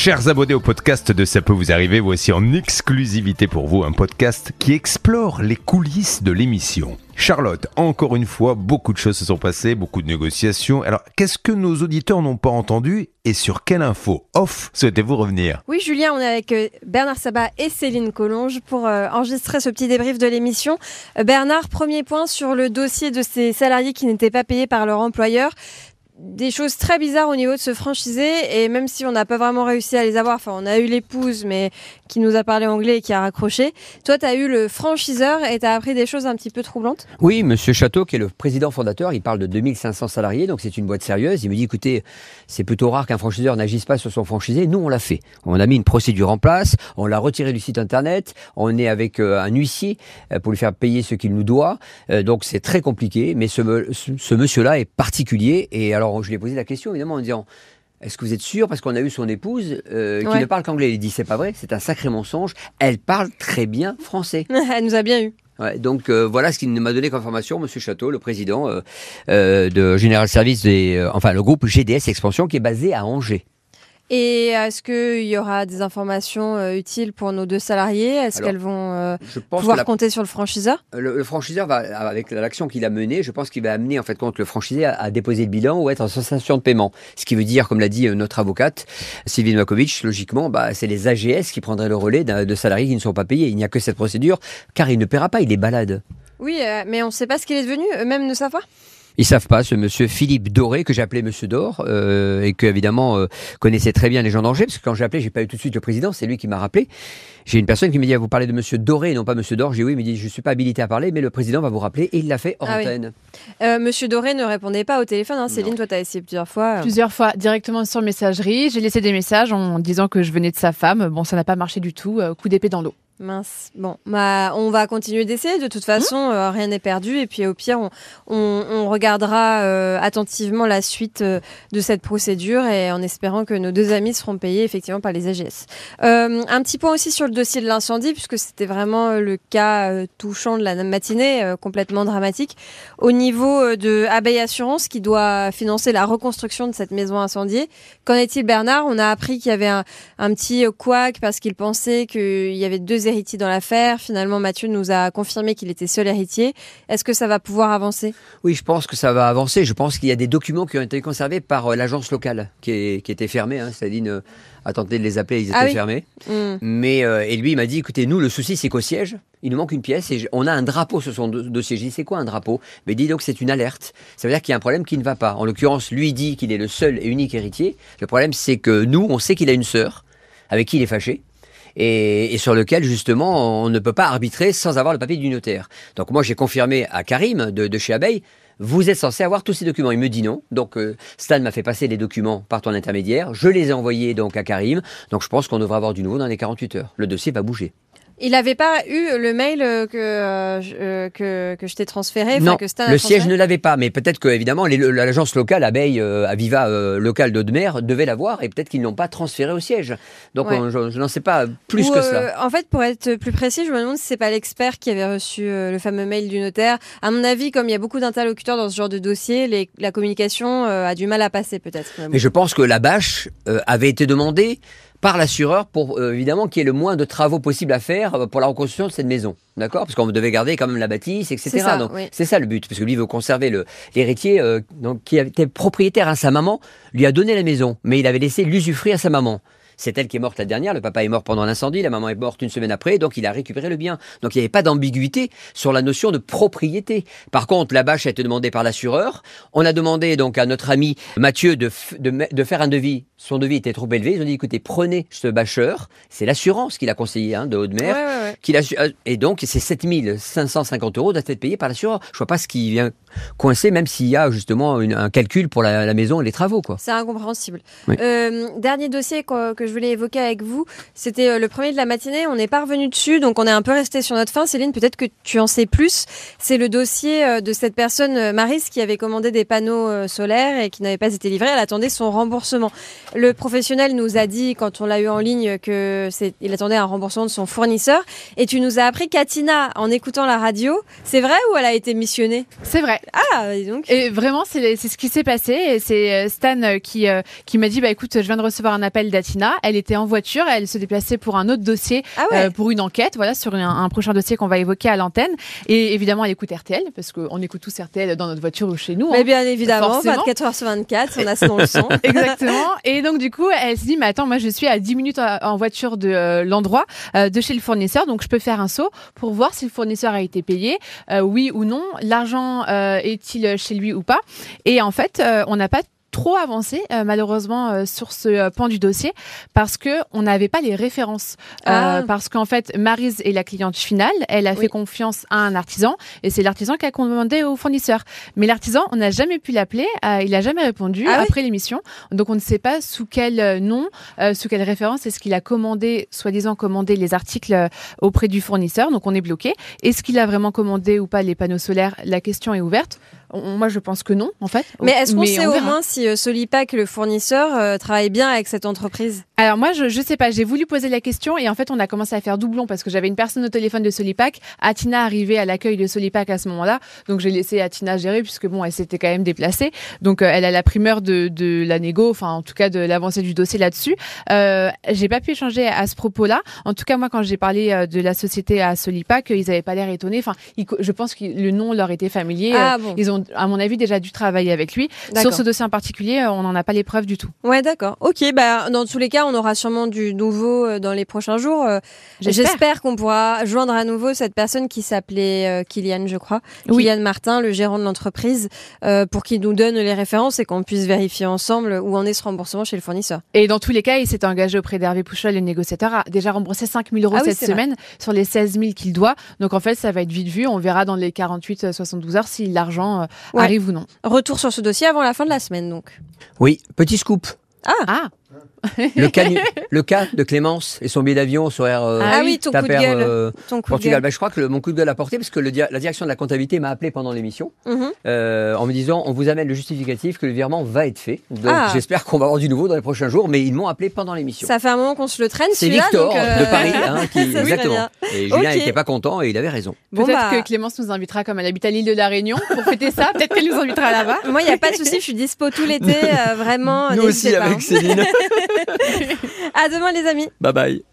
Chers abonnés au podcast de Ça peut vous arriver, voici en exclusivité pour vous un podcast qui explore les coulisses de l'émission. Charlotte, encore une fois, beaucoup de choses se sont passées, beaucoup de négociations. Alors, qu'est-ce que nos auditeurs n'ont pas entendu et sur quelle info off souhaitez-vous revenir? Oui, Julien, on est avec euh, Bernard Sabat et Céline Collonge pour euh, enregistrer ce petit débrief de l'émission. Euh, Bernard, premier point sur le dossier de ces salariés qui n'étaient pas payés par leur employeur des choses très bizarres au niveau de ce franchisé et même si on n'a pas vraiment réussi à les avoir, enfin on a eu l'épouse mais qui nous a parlé anglais et qui a raccroché. Toi tu as eu le franchiseur et tu as appris des choses un petit peu troublantes? Oui, monsieur Château qui est le président fondateur, il parle de 2500 salariés donc c'est une boîte sérieuse. Il me dit écoutez, c'est plutôt rare qu'un franchiseur n'agisse pas sur son franchisé. Nous on l'a fait. On a mis une procédure en place, on l'a retiré du site internet, on est avec euh, un huissier euh, pour lui faire payer ce qu'il nous doit. Euh, donc c'est très compliqué mais ce, ce monsieur-là est particulier et alors alors je lui ai posé la question évidemment en disant est-ce que vous êtes sûr Parce qu'on a eu son épouse euh, qui ne parle qu'anglais. Il dit c'est pas vrai, c'est un sacré mensonge. Elle parle très bien français. Elle nous a bien eu. donc euh, voilà ce qu'il m'a donné comme information, Monsieur Château, le président euh, de General Service, des, enfin le groupe GDS Expansion qui est basé à Angers. Et est-ce qu'il y aura des informations euh, utiles pour nos deux salariés? Est-ce qu'elles vont euh, pouvoir compter sur le franchiseur? Le, franchiseur va, avec l'action qu'il a menée, je pense qu'il va amener en fait compte le franchisé à, déposer le bilan ou être en cessation de paiement. Ce qui veut dire, comme l'a dit euh, notre avocate Sylvie Makovic, logiquement, bah, c'est les AGS qui prendraient le relais de salariés qui ne sont pas payés. Il n'y a que cette procédure, car il ne paiera pas, il est balade. Oui, mais on ne sait pas ce qu'il est devenu. Eux-mêmes ne savent pas? Ils savent pas, ce monsieur Philippe Doré, que j'appelais monsieur Dor, euh, et que évidemment euh, connaissait très bien les gens d'Angers, parce que quand j'ai appelé, j'ai pas eu tout de suite le président, c'est lui qui m'a rappelé. J'ai une personne qui me dit, ah, vous parlez de monsieur Doré, non pas monsieur Dor. J'ai oui, il me dit, je suis pas habilité à parler, mais le président va vous rappeler, et il l'a fait hors ah antenne. Euh, monsieur Doré ne répondait pas au téléphone, hein. Céline, toi tu as essayé plusieurs fois. Plusieurs fois, directement sur messagerie. J'ai laissé des messages en disant que je venais de sa femme. Bon, ça n'a pas marché du tout, coup d'épée dans l'eau. Mince. Bon, bah, on va continuer d'essayer. De toute façon, mmh. euh, rien n'est perdu. Et puis, au pire, on, regardera euh, attentivement la suite euh, de cette procédure et en espérant que nos deux amis seront payés effectivement par les AGS. un petit point aussi sur le dossier de l'incendie, puisque c'était vraiment le cas touchant de la matinée, complètement dramatique. Au niveau de Abeille Assurance, qui doit financer la reconstruction de cette maison incendiée, qu'en est-il, Bernard? On a appris qu'il y avait un, un petit couac parce qu'il pensait qu'il y avait deux héritiers dans l'affaire. Finalement, Mathieu nous a confirmé qu'il était seul héritier. Est-ce que ça va pouvoir avancer? Oui, je pense que ça va avancer. Je pense qu'il y a des documents qui ont été conservés par euh, l'agence locale qui, était fermée. Hein. Céline a tenté de les appeler, ils étaient ah fermés. Hmm. Mais euh, et lui, il m'a dit écoutez, nous, le souci, c'est qu'au siège, il nous manque une pièce et on a un drapeau sur son dossier. Je dis c'est quoi un drapeau? Mais il dit donc c'est une alerte. Ça veut dire qu'il y a un problème qui ne va pas. En l'occurrence, lui dit qu'il est le seul et unique héritier. Le problème, c'est que nous, on sait qu'il a une sœur avec qui il est fâché et, sur lequel justement on ne peut pas arbitrer sans avoir le papier du notaire. Donc moi j'ai confirmé à Karim de, chez Abeille, vous êtes censé avoir tous ces documents. Il me dit non. Donc euh, Stan m'a fait passer les documents par ton intermédiaire. Je les ai envoyés donc à Karim. Donc je pense qu'on devrait avoir du nouveau dans les 48 heures. Le dossier va bouger. Il n'avait pas eu le mail euh, que, euh, euh, que, que, je t'ai transféré Non, que le siège ne l'avait pas, mais peut-être que évidemment l'agence locale, Abeille, Aviva locale d'Audemer, devait l'avoir et peut-être qu'ils n'ont pas transféré au siège. Donc je, n'en sais pas plus que cela. en fait, pour être plus précis, je me demande si c'est pas l'expert qui avait reçu le fameux mail du notaire. À mon avis, comme il y a beaucoup d'interlocuteurs dans ce genre de dossier, les, la communication a du mal à passer peut-être. Mais je pense que la bâche avait été demandée par l'assureur pour euh, évidemment qu'il y ait le moins de travaux possibles à faire euh, pour la reconstruction de cette maison. D'accord? Parce qu'on devait garder quand même la bâtisse, etc. C'est ça, donc c'est ça le but, parce que lui veut conserver l'héritier euh, donc qui était propriétaire à sa maman, lui a donné la maison, mais il avait laissé l'usufruit à sa maman. C'est elle qui est morte la dernière. Le papa est mort pendant l'incendie. La maman est morte une semaine après. Donc, il a récupéré le bien. Donc, il n'y avait pas d'ambiguïté sur la notion de propriété. Par contre, la bâche a été demandée par l'assureur. On a demandé donc à notre ami Mathieu de, de, faire un devis. Son devis était trop élevé. Ils ont dit, écoutez, prenez ce bâcheur. C'est l'assurance qu'il a conseillé hein, de Haute-Mer. Euh, et donc, c'est 7550 euros doivent être payés par l'assureur. Je vois pas ce qui vient coincer, même s'il y a justement un calcul pour la, maison et les travaux. C'est incompréhensible. Euh, dernier dossier que je voulais évoquer avec vous. C'était euh, le premier de la matinée. On n'est pas revenu dessus, donc on est un peu resté sur notre fin. Céline, peut-être que tu en sais plus. C'est le dossier euh, de cette personne, euh, Maris, qui avait commandé des panneaux solaires et qui n'avait pas été livré. Elle attendait son remboursement. Le professionnel nous a dit, quand on l'a eu en ligne, que il attendait un remboursement de son fournisseur. Et tu nous as appris, Katina, en écoutant la radio, c'est vrai ou elle a été missionnée? C'est vrai. Ah, donc. Et vraiment, c'est ce qui s'est passé. C'est Stan qui, qui m'a dit, bah écoute, je viens de recevoir un appel d'Atina Elle était en voiture, elle se déplaçait pour un autre dossier, ah pour une enquête, voilà, sur un, prochain dossier qu'on va évoquer à l'antenne. Et évidemment, elle écoute RTL parce qu'on écoute tous RTL dans notre voiture ou chez nous. Mais hein. bien évidemment, 24 h sur 24, on a le son. Exactement. Et donc du coup, elle se dit, mais attends, moi je suis à 10 minutes en voiture de l'endroit, de chez le fournisseur, donc je peux faire un saut pour voir si le fournisseur a été payé, oui ou non, l'argent est-il chez lui ou pas? Et en fait, on n'a pas trop avancé euh, malheureusement euh, sur ce euh, pan du dossier parce que on n'avait pas les références. Ah. parce qu'en fait Marise est la cliente finale. Elle a fait confiance à un artisan et c'est l'artisan qui a commandé au fournisseur. Mais l'artisan on n'a jamais pu l'appeler. Il n'a jamais répondu ah après l'émission. Donc on ne sait pas sous quel nom sous quelle référence est-ce qu'il a commandé soi-disant commandé les articles auprès du fournisseur. Donc on est bloqué. Est-ce qu'il a vraiment commandé ou pas les panneaux solaires? La question est ouverte moi, je pense que non, en fait. Mais est-ce qu'on sait au moins si euh, Solipac, le fournisseur, euh, travaille bien avec cette entreprise? Alors moi, je, je sais pas. J'ai voulu poser la question et en fait, on a commencé à faire doublon parce que j'avais une personne au téléphone de Solipac. Atina arrivait à l'accueil de Solipac à ce moment-là, donc j'ai laissé Atina gérer puisque bon, elle s'était quand même déplacée. Donc euh, elle a la primeur de, de la négo, enfin en tout cas de l'avancée du dossier là-dessus. Euh, j'ai pas pu échanger à ce propos-là. En tout cas, moi, quand j'ai parlé de la société à Solipac, ils avaient pas l'air étonnés. Enfin, je pense que le nom leur était familier. Ah, bon. Ils ont à mon avis, déjà dû travailler avec lui. Sur ce dossier en particulier, euh, on n'en a pas les preuves du tout. Ouais, d'accord. Ok, bah, dans tous les cas, on aura sûrement du nouveau euh, dans les prochains jours. Euh, j'espère qu'on pourra joindre à nouveau cette personne qui s'appelait Kylian, je crois. Kylian Martin, le gérant de l'entreprise, pour qu'il nous donne les références et qu'on puisse vérifier ensemble où en est ce remboursement chez le fournisseur. Et dans tous les cas, il s'est engagé auprès d'Hervé Pouchol, le négociateur, a déjà remboursé 5 000 euros ah cette semaine sur les 16 000 qu'il doit. Donc en fait, ça va être vite vu. On verra dans les 48-72 heures si l'argent arrive ou non. Retour sur ce dossier avant la fin de la semaine, donc. Oui, petit scoop. Ah, ah le, cas, le cas de Clémence et son billet d'avion sur Air. Euh, ah oui, ton coup de gueule. Euh, Portugal. Bah, je crois que mon coup de gueule a porté parce que le, la direction de la comptabilité m'a appelé pendant l'émission mhm. euh, en me disant on vous amène le justificatif que le virement va être fait. Donc ah. j'espère qu'on va avoir du nouveau dans les prochains jours, mais ils m'ont appelé pendant l'émission. Ça fait un moment qu'on se le traîne. C'est Victor de Paris hein, qui exactement. Et Julien n'était pas content et il avait raison. Peut-être bah. que Clémence nous invitera comme elle habite à l'île de la Réunion pour fêter ça. Peut-être qu'elle nous invitera là-bas. Moi, il n'y a pas de souci, je suis dispo tout l'été, vraiment. Nous aussi avec Céline. À demain les amis. Bye bye.